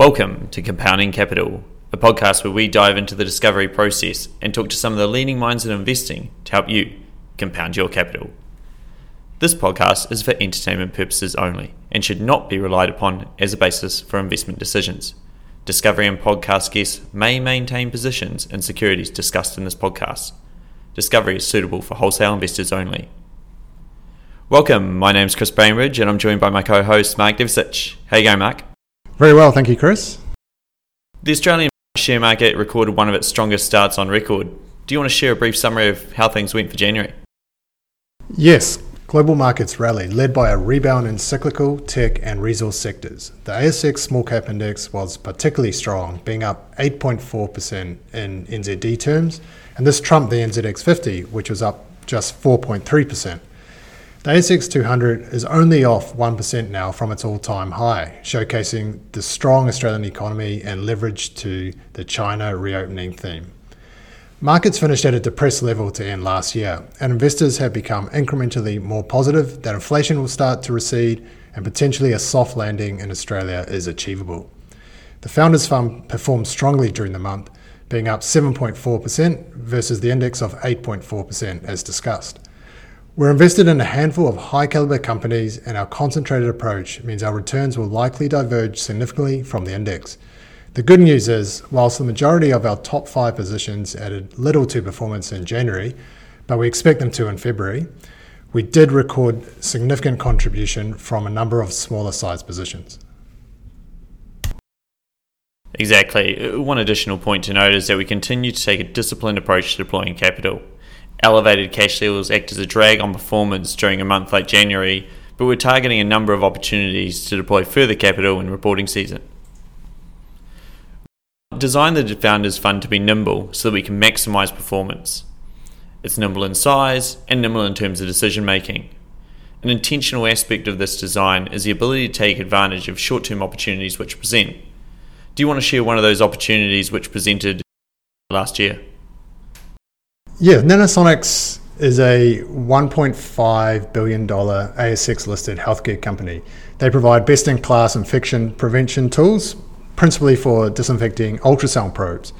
Welcome to Compounding Capital, a podcast where we dive into the discovery process and talk to some of the leading minds in investing to help you compound your capital. This podcast is for entertainment purposes only and should not be relied upon as a basis for investment decisions. Discovery and podcast guests may maintain positions in securities discussed in this podcast. Discovery is suitable for wholesale investors only. Welcome, my name is Chris Bainbridge and I'm joined by my co host Mark Devsich. How you going, Mark? Very well, thank you, Chris. The Australian share market recorded one of its strongest starts on record. Do you want to share a brief summary of how things went for January? Yes, global markets rallied, led by a rebound in cyclical, tech, and resource sectors. The ASX Small Cap Index was particularly strong, being up 8.4% in NZD terms, and this trumped the NZX 50, which was up just 4.3%. The ASX 200 is only off 1% now from its all time high, showcasing the strong Australian economy and leverage to the China reopening theme. Markets finished at a depressed level to end last year, and investors have become incrementally more positive that inflation will start to recede and potentially a soft landing in Australia is achievable. The Founders Fund performed strongly during the month, being up 7.4% versus the index of 8.4% as discussed. We're invested in a handful of high caliber companies, and our concentrated approach means our returns will likely diverge significantly from the index. The good news is, whilst the majority of our top five positions added little to performance in January, but we expect them to in February, we did record significant contribution from a number of smaller size positions. Exactly. Uh, one additional point to note is that we continue to take a disciplined approach to deploying capital elevated cash levels act as a drag on performance during a month like January, but we're targeting a number of opportunities to deploy further capital in reporting season. Design the Founders Fund to be nimble so that we can maximize performance. It's nimble in size and nimble in terms of decision making. An intentional aspect of this design is the ability to take advantage of short term opportunities which present. Do you want to share one of those opportunities which presented last year? Yeah, Nanosonics is a $1.5 billion ASX listed healthcare company. They provide best in class infection prevention tools, principally for disinfecting ultrasound probes.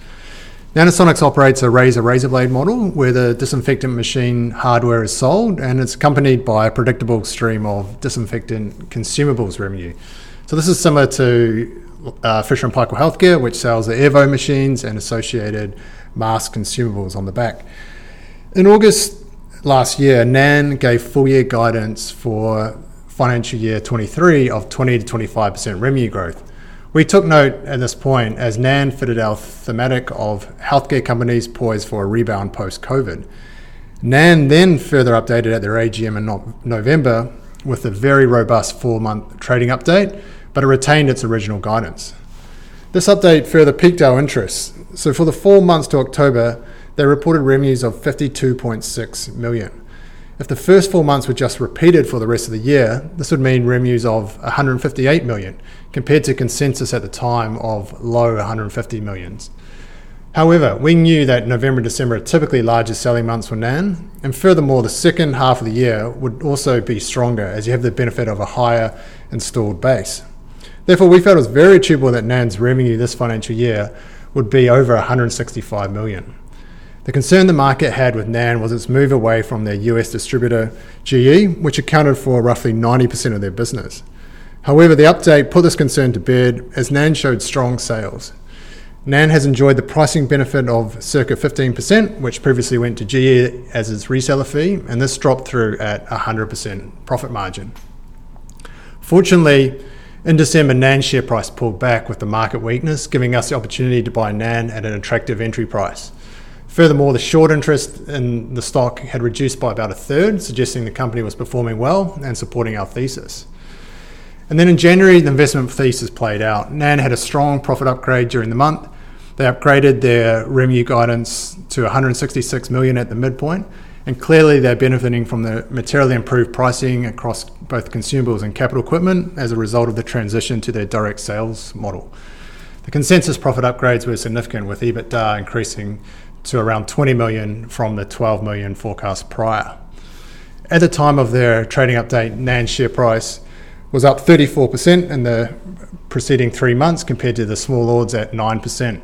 Nanosonics operates a razor razor blade model where the disinfectant machine hardware is sold and it's accompanied by a predictable stream of disinfectant consumables revenue. So, this is similar to uh, Fisher and Paykel Healthcare, which sells the Airvo machines and associated mask consumables on the back. In August last year, NAN gave full year guidance for financial year 23 of 20 to 25% revenue growth. We took note at this point as NAN fitted our thematic of healthcare companies poised for a rebound post COVID. NAN then further updated at their AGM in November with a very robust four month trading update, but it retained its original guidance. This update further piqued our interest. So for the four months to October, they reported revenues of 52.6 million. If the first four months were just repeated for the rest of the year, this would mean revenues of 158 million, compared to consensus at the time of low 150 millions. However, we knew that November and December are typically larger selling months for NAN, and furthermore, the second half of the year would also be stronger as you have the benefit of a higher installed base. Therefore, we felt it was very achievable that NAN's revenue this financial year would be over 165 million. The concern the market had with NAN was its move away from their US distributor GE, which accounted for roughly 90% of their business. However, the update put this concern to bed as NAN showed strong sales. NAN has enjoyed the pricing benefit of circa 15%, which previously went to GE as its reseller fee, and this dropped through at 100% profit margin. Fortunately, in December, NAN share price pulled back with the market weakness, giving us the opportunity to buy NAN at an attractive entry price. Furthermore, the short interest in the stock had reduced by about a third, suggesting the company was performing well and supporting our thesis. And then in January, the investment thesis played out. NAN had a strong profit upgrade during the month. They upgraded their revenue guidance to 166 million at the midpoint, and clearly they're benefiting from the materially improved pricing across both consumables and capital equipment as a result of the transition to their direct sales model. The consensus profit upgrades were significant, with EBITDA increasing to around 20 million from the 12 million forecast prior. At the time of their trading update, NAN's share price was up 34% in the preceding three months compared to the small ords at 9%.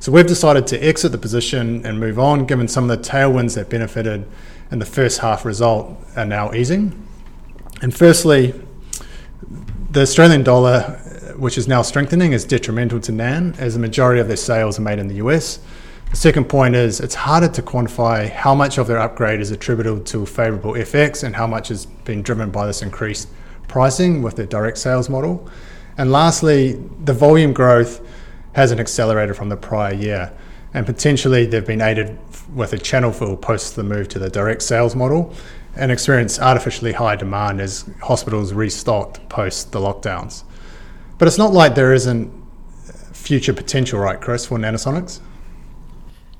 So we've decided to exit the position and move on, given some of the tailwinds that benefited in the first half result are now easing. And firstly, the Australian dollar, which is now strengthening, is detrimental to NAN as the majority of their sales are made in the US. The second point is it's harder to quantify how much of their upgrade is attributable to favourable FX and how much has been driven by this increased pricing with their direct sales model. And lastly, the volume growth hasn't accelerated from the prior year. And potentially they've been aided with a channel fill post the move to the direct sales model and experienced artificially high demand as hospitals restocked post the lockdowns. But it's not like there isn't future potential, right, Chris, for Nanosonics?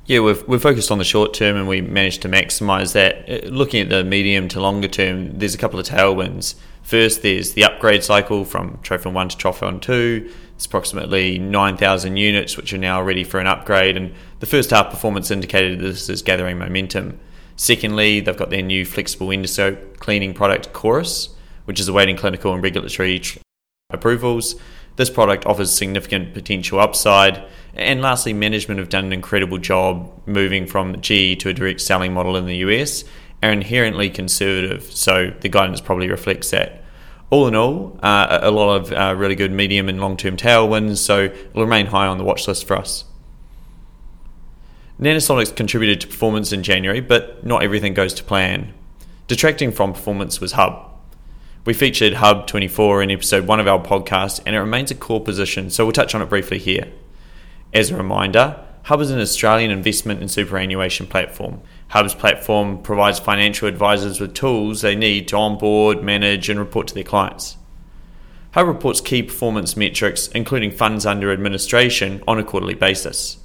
Yeah, we've, we're focused on the short term and we managed to maximise that. Uh, looking at the medium to longer term, there's a couple of tailwinds. First, there's the upgrade cycle from Trophon 1 to Trophon 2. It's approximately 9,000 units, which are now ready for an upgrade. And the first half performance indicated this is gathering momentum. Secondly, they've got their new flexible endoscope cleaning product, CORIS, which is awaiting clinical and regulatory approvals. This product offers significant potential upside. And lastly, management have done an incredible job moving from GE to a direct selling model in the US are inherently conservative, so the guidance probably reflects that. All in all, uh, a lot of uh, really good medium and long term tailwinds, so it'll remain high on the watch list for us. Nanosonics contributed to performance in January, but not everything goes to plan. Detracting from performance was Hub. We featured Hub 24 in episode 1 of our podcast, and it remains a core position, so we'll touch on it briefly here. As a reminder, Hub is an Australian investment and superannuation platform. Hub's platform provides financial advisors with tools they need to onboard, manage, and report to their clients. Hub reports key performance metrics, including funds under administration, on a quarterly basis.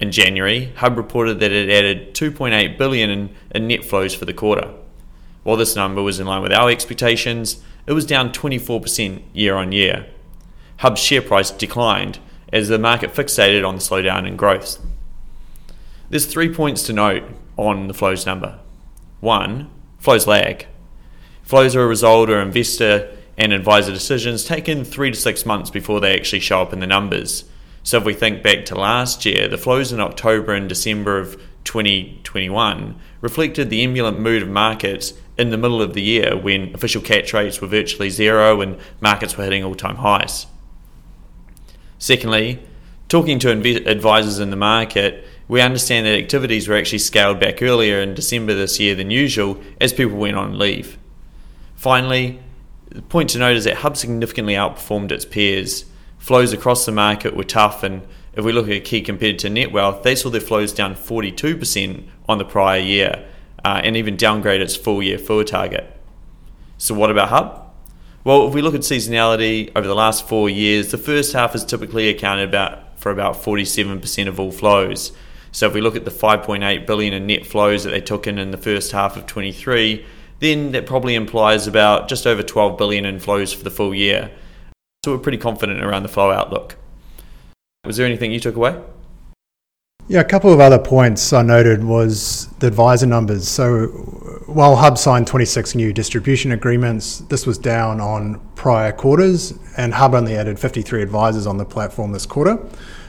In January, Hub reported that it added 2.8 billion in, in net flows for the quarter. While this number was in line with our expectations, it was down 24% year on year. Hub's share price declined as the market fixated on the slowdown in growth. There's three points to note on the flows number. One, flows lag. Flows are a result of investor and advisor decisions taken three to six months before they actually show up in the numbers. So if we think back to last year, the flows in October and December of 2021 reflected the emulent mood of markets in the middle of the year when official cash rates were virtually zero and markets were hitting all time highs. Secondly, talking to inv- advisors in the market, we understand that activities were actually scaled back earlier in December this year than usual as people went on leave. Finally, the point to note is that Hub significantly outperformed its peers. Flows across the market were tough, and if we look at key compared to Netwealth, they saw their flows down 42% on the prior year uh, and even downgrade its full year forward target. So, what about Hub? Well, if we look at seasonality over the last four years, the first half has typically accounted about for about 47% of all flows. So if we look at the 5.8 billion in net flows that they took in in the first half of 23, then that probably implies about just over 12 billion in flows for the full year. So we're pretty confident around the flow outlook. Was there anything you took away? Yeah, a couple of other points I noted was the advisor numbers. So while Hub signed 26 new distribution agreements, this was down on prior quarters, and Hub only added 53 advisors on the platform this quarter.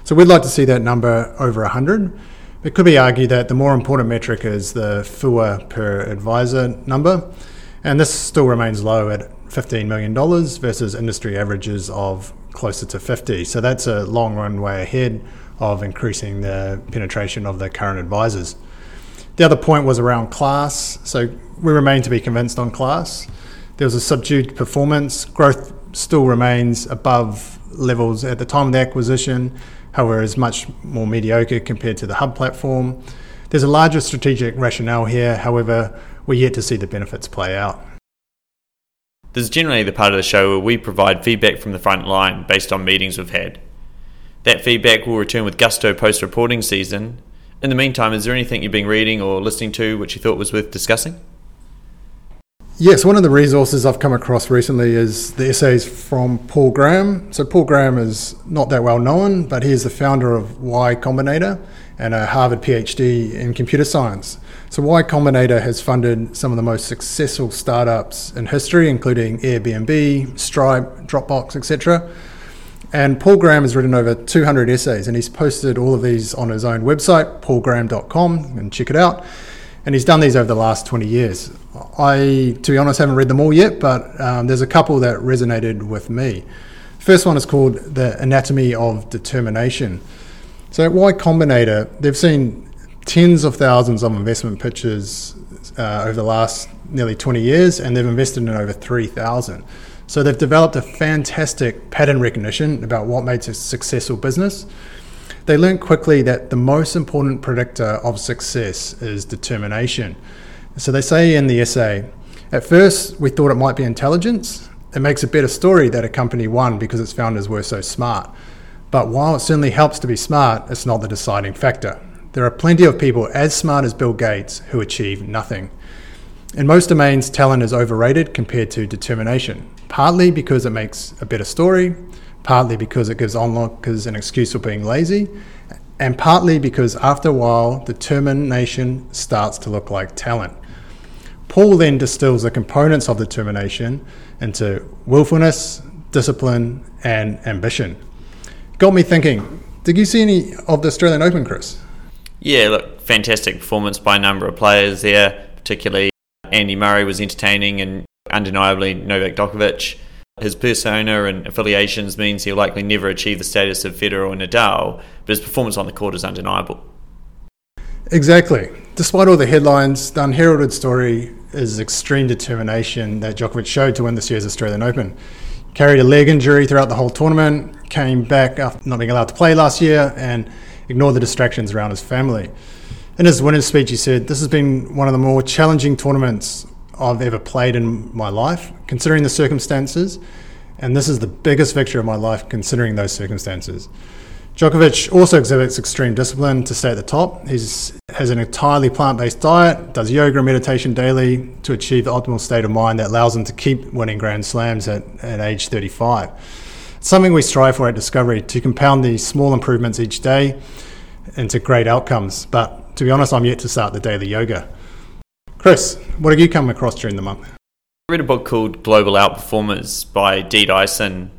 So we'd like to see that number over 100. It could be argued that the more important metric is the FUA per advisor number, and this still remains low at $15 million versus industry averages of closer to 50. So that's a long runway ahead of increasing the penetration of the current advisors. The other point was around class. So we remain to be convinced on class. There was a subdued performance. Growth still remains above levels at the time of the acquisition, however, is much more mediocre compared to the hub platform. There's a larger strategic rationale here, however, we're yet to see the benefits play out. This is generally the part of the show where we provide feedback from the front line based on meetings we've had. That feedback will return with gusto post reporting season. In the meantime, is there anything you've been reading or listening to which you thought was worth discussing? Yes, one of the resources I've come across recently is the essays from Paul Graham. So, Paul Graham is not that well known, but he is the founder of Y Combinator, and a Harvard PhD in computer science. So Y Combinator has funded some of the most successful startups in history, including Airbnb, Stripe, Dropbox, etc. And Paul Graham has written over 200 essays, and he's posted all of these on his own website, paulgraham.com, and check it out. And he's done these over the last 20 years. I, to be honest, haven't read them all yet, but um, there's a couple that resonated with me. First one is called The Anatomy of Determination. So at Y Combinator, they've seen tens of thousands of investment pitches uh, over the last nearly 20 years, and they've invested in over 3,000. So they've developed a fantastic pattern recognition about what makes a successful business. They learned quickly that the most important predictor of success is determination. So they say in the essay, at first we thought it might be intelligence, it makes a better story that a company won because its founders were so smart. But while it certainly helps to be smart, it's not the deciding factor. There are plenty of people as smart as Bill Gates who achieve nothing. In most domains, talent is overrated compared to determination, partly because it makes a better story, partly because it gives onlookers an excuse for being lazy, and partly because after a while, determination starts to look like talent. Paul then distills the components of determination into willfulness, discipline, and ambition. Got me thinking, did you see any of the Australian Open, Chris? Yeah, look, fantastic performance by a number of players there, particularly Andy Murray was entertaining and undeniably Novak Djokovic. His persona and affiliations means he'll likely never achieve the status of Federer or Nadal, but his performance on the court is undeniable. Exactly. Despite all the headlines, the unheralded story is extreme determination that Djokovic showed to win this year's Australian Open. Carried a leg injury throughout the whole tournament, came back after not being allowed to play last year, and ignored the distractions around his family. In his winner's speech, he said, This has been one of the more challenging tournaments I've ever played in my life, considering the circumstances, and this is the biggest victory of my life considering those circumstances. Djokovic also exhibits extreme discipline to stay at the top. He has an entirely plant based diet, does yoga and meditation daily to achieve the optimal state of mind that allows him to keep winning Grand Slams at, at age 35. Something we strive for at Discovery to compound these small improvements each day into great outcomes. But to be honest, I'm yet to start the daily yoga. Chris, what have you come across during the month? I read a book called Global Outperformers by Dede Eyesan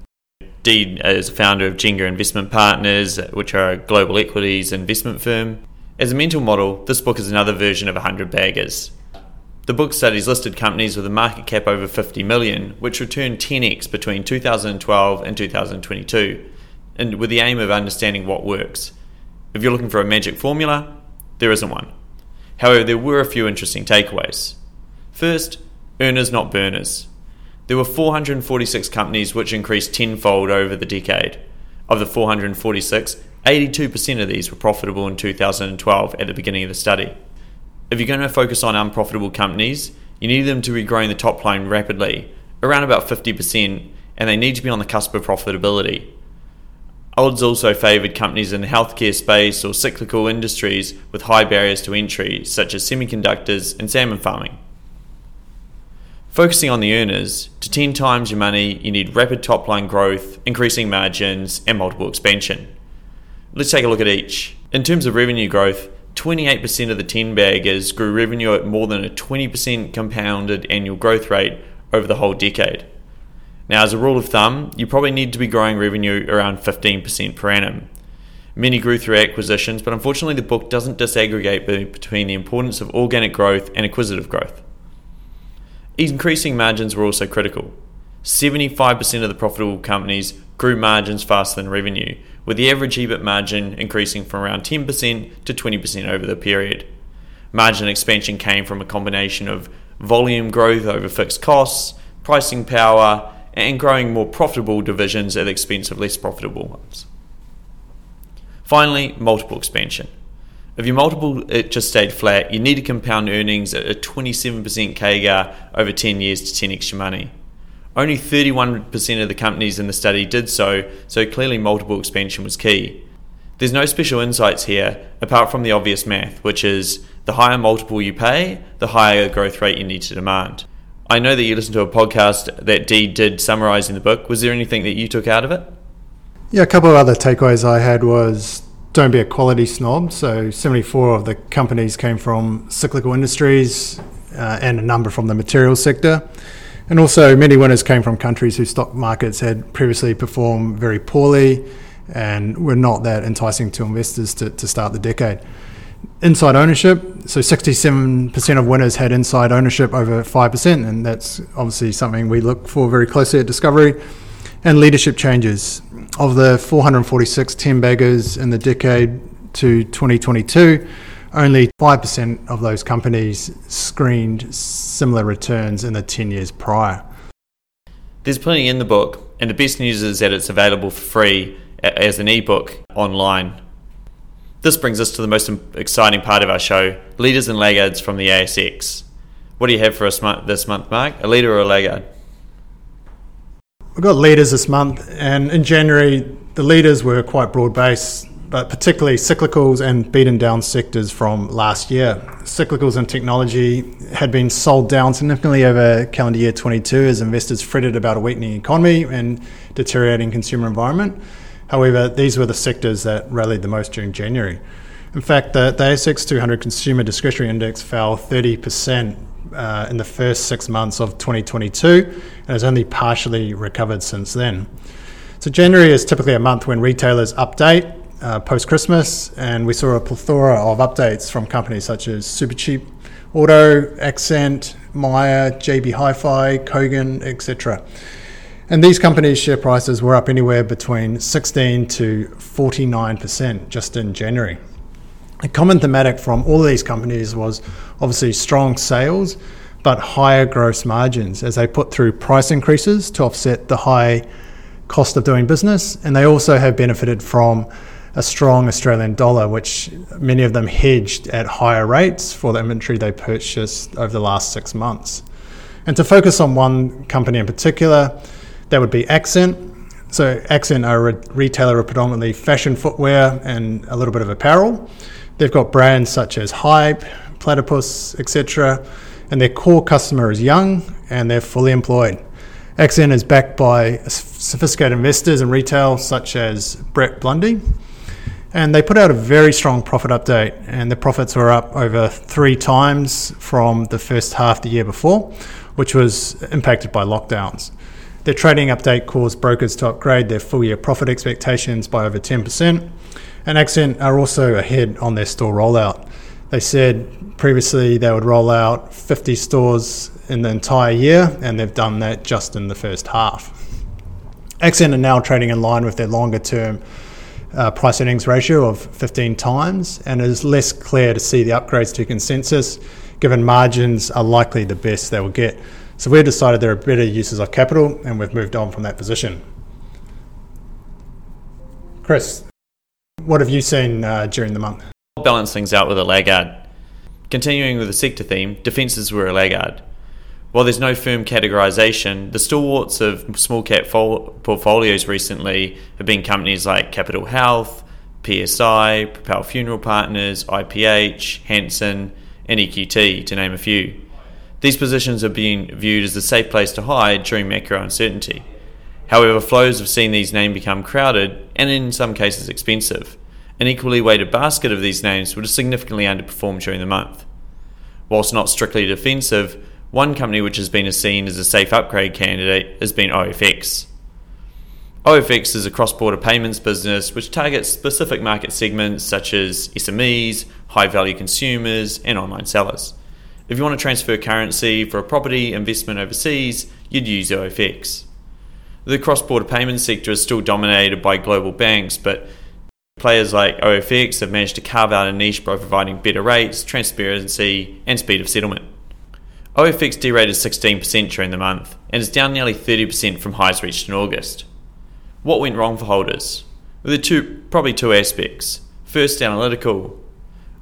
Dee is a founder of Jenga Investment Partners, which are a global equities investment firm. As a mental model, this book is another version of 100 Baggers. The book studies listed companies with a market cap over 50 million, which returned 10x between 2012 and 2022, and with the aim of understanding what works. If you're looking for a magic formula, there isn't one. However, there were a few interesting takeaways. First, earners not burners. There were 446 companies which increased tenfold over the decade. Of the 446, 82% of these were profitable in 2012 at the beginning of the study. If you're going to focus on unprofitable companies, you need them to be growing the top line rapidly, around about 50%, and they need to be on the cusp of profitability. Odds also favoured companies in the healthcare space or cyclical industries with high barriers to entry, such as semiconductors and salmon farming. Focusing on the earners, to 10 times your money, you need rapid top line growth, increasing margins, and multiple expansion. Let's take a look at each. In terms of revenue growth, 28% of the 10 baggers grew revenue at more than a 20% compounded annual growth rate over the whole decade. Now, as a rule of thumb, you probably need to be growing revenue around 15% per annum. Many grew through acquisitions, but unfortunately, the book doesn't disaggregate between the importance of organic growth and acquisitive growth. Increasing margins were also critical. 75% of the profitable companies grew margins faster than revenue, with the average EBIT margin increasing from around 10% to 20% over the period. Margin expansion came from a combination of volume growth over fixed costs, pricing power, and growing more profitable divisions at the expense of less profitable ones. Finally, multiple expansion. If your multiple it just stayed flat, you need to compound earnings at a 27% CAGR over 10 years to 10x your money. Only 31% of the companies in the study did so, so clearly multiple expansion was key. There's no special insights here apart from the obvious math, which is the higher multiple you pay, the higher growth rate you need to demand. I know that you listened to a podcast that Dee did summarise in the book. Was there anything that you took out of it? Yeah, a couple of other takeaways I had was don't be a quality snob. So 74 of the companies came from cyclical industries uh, and a number from the materials sector. And also, many winners came from countries whose stock markets had previously performed very poorly and were not that enticing to investors to, to start the decade. Inside ownership, so 67% of winners had inside ownership over 5%, and that's obviously something we look for very closely at Discovery. And leadership changes. Of the 446 10 baggers in the decade to 2022, only 5% of those companies screened similar returns in the 10 years prior. There's plenty in the book, and the best news is that it's available for free as an ebook online. This brings us to the most exciting part of our show leaders and laggards from the ASX. What do you have for us this month, Mark? A leader or a laggard? We've got leaders this month, and in January, the leaders were quite broad based, but particularly cyclicals and beaten down sectors from last year. Cyclicals and technology had been sold down significantly over calendar year 22 as investors fretted about a weakening economy and deteriorating consumer environment. However, these were the sectors that rallied the most during January. In fact, the, the ASX 200 Consumer Discretionary Index fell 30% uh, in the first six months of 2022 and has only partially recovered since then. So, January is typically a month when retailers update uh, post Christmas, and we saw a plethora of updates from companies such as Supercheap Auto, Accent, Myer, JB Hi Fi, Kogan, etc. And these companies' share prices were up anywhere between 16 to 49% just in January. A common thematic from all of these companies was obviously strong sales, but higher gross margins as they put through price increases to offset the high cost of doing business. And they also have benefited from a strong Australian dollar, which many of them hedged at higher rates for the inventory they purchased over the last six months. And to focus on one company in particular, that would be Accent. So, Accent are a retailer of predominantly fashion footwear and a little bit of apparel. They've got brands such as Hype, Platypus, etc., and their core customer is young and they're fully employed. Accent is backed by sophisticated investors in retail such as Brett Blundy. And they put out a very strong profit update, and the profits were up over three times from the first half the year before, which was impacted by lockdowns. Their trading update caused brokers to upgrade their full year profit expectations by over 10%, and Accent are also ahead on their store rollout. They said previously they would roll out 50 stores in the entire year, and they've done that just in the first half. Accent are now trading in line with their longer term uh, price earnings ratio of 15 times, and it is less clear to see the upgrades to consensus given margins are likely the best they will get. So we've decided there are better uses of capital, and we've moved on from that position. Chris, what have you seen uh, during the month? Balance things out with a laggard. Continuing with the sector theme, defences were a laggard. While there's no firm categorisation, the stalwarts of small cap fol- portfolios recently have been companies like Capitol Health, PSI, Propel Funeral Partners, IPH, Hansen, and EQT, to name a few. These positions are being viewed as a safe place to hide during macro uncertainty. However, flows have seen these names become crowded and in some cases expensive. An equally weighted basket of these names would have significantly underperformed during the month. Whilst not strictly defensive, one company which has been seen as a safe upgrade candidate has been OFX. OFX is a cross border payments business which targets specific market segments such as SMEs, high value consumers, and online sellers. If you want to transfer currency for a property investment overseas, you'd use OFX. The cross border payment sector is still dominated by global banks, but players like OFX have managed to carve out a niche by providing better rates, transparency, and speed of settlement. OFX derated 16% during the month and is down nearly 30% from highs reached in August. What went wrong for holders? Well, there are two, probably two aspects. First, analytical.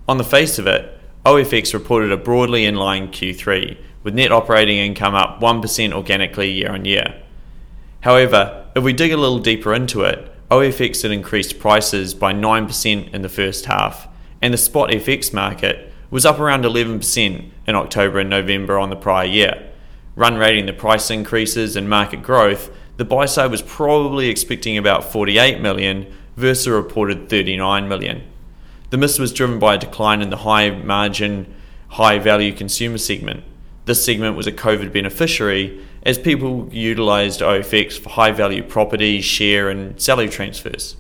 On the face of it, OFX reported a broadly in line Q3, with net operating income up 1% organically year on year. However, if we dig a little deeper into it, OFX had increased prices by 9% in the first half, and the spot FX market was up around 11% in October and November on the prior year. Run rating the price increases and market growth, the buy side was probably expecting about 48 million versus a reported 39 million. The miss was driven by a decline in the high margin, high value consumer segment. This segment was a COVID beneficiary as people utilised OFX for high value property, share, and salary transfers.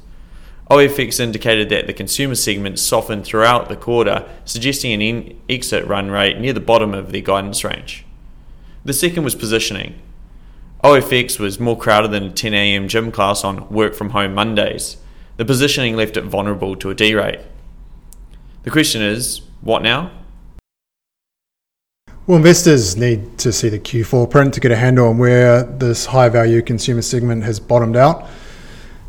OFX indicated that the consumer segment softened throughout the quarter, suggesting an exit run rate near the bottom of their guidance range. The second was positioning. OFX was more crowded than a 10am gym class on work from home Mondays. The positioning left it vulnerable to a derate. The question is, what now? Well, investors need to see the Q4 print to get a handle on where this high value consumer segment has bottomed out.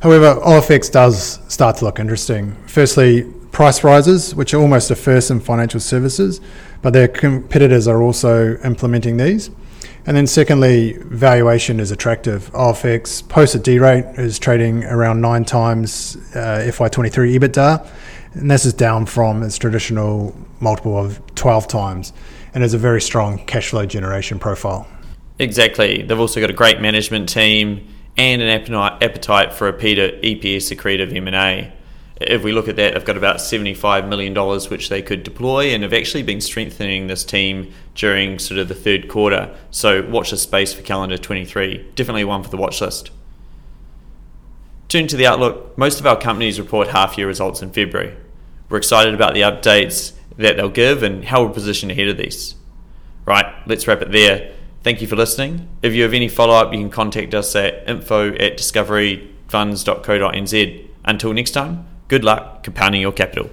However, OFX does start to look interesting. Firstly, price rises, which are almost a first in financial services, but their competitors are also implementing these. And then secondly, valuation is attractive. OFX post a derate is trading around nine times uh, FY23 EBITDA, and this is down from its traditional multiple of 12 times and has a very strong cash flow generation profile. Exactly. They've also got a great management team and an appetite for a EPS accretive M&A. If we look at that, they've got about $75 million which they could deploy and have actually been strengthening this team during sort of the third quarter. So watch the space for calendar 23. Definitely one for the watch list. Turning to the outlook, most of our companies report half year results in February. We're excited about the updates that they'll give and how we're positioned ahead of these. Right, let's wrap it there. Thank you for listening. If you have any follow up, you can contact us at info at discoveryfunds.co.nz. Until next time, good luck compounding your capital.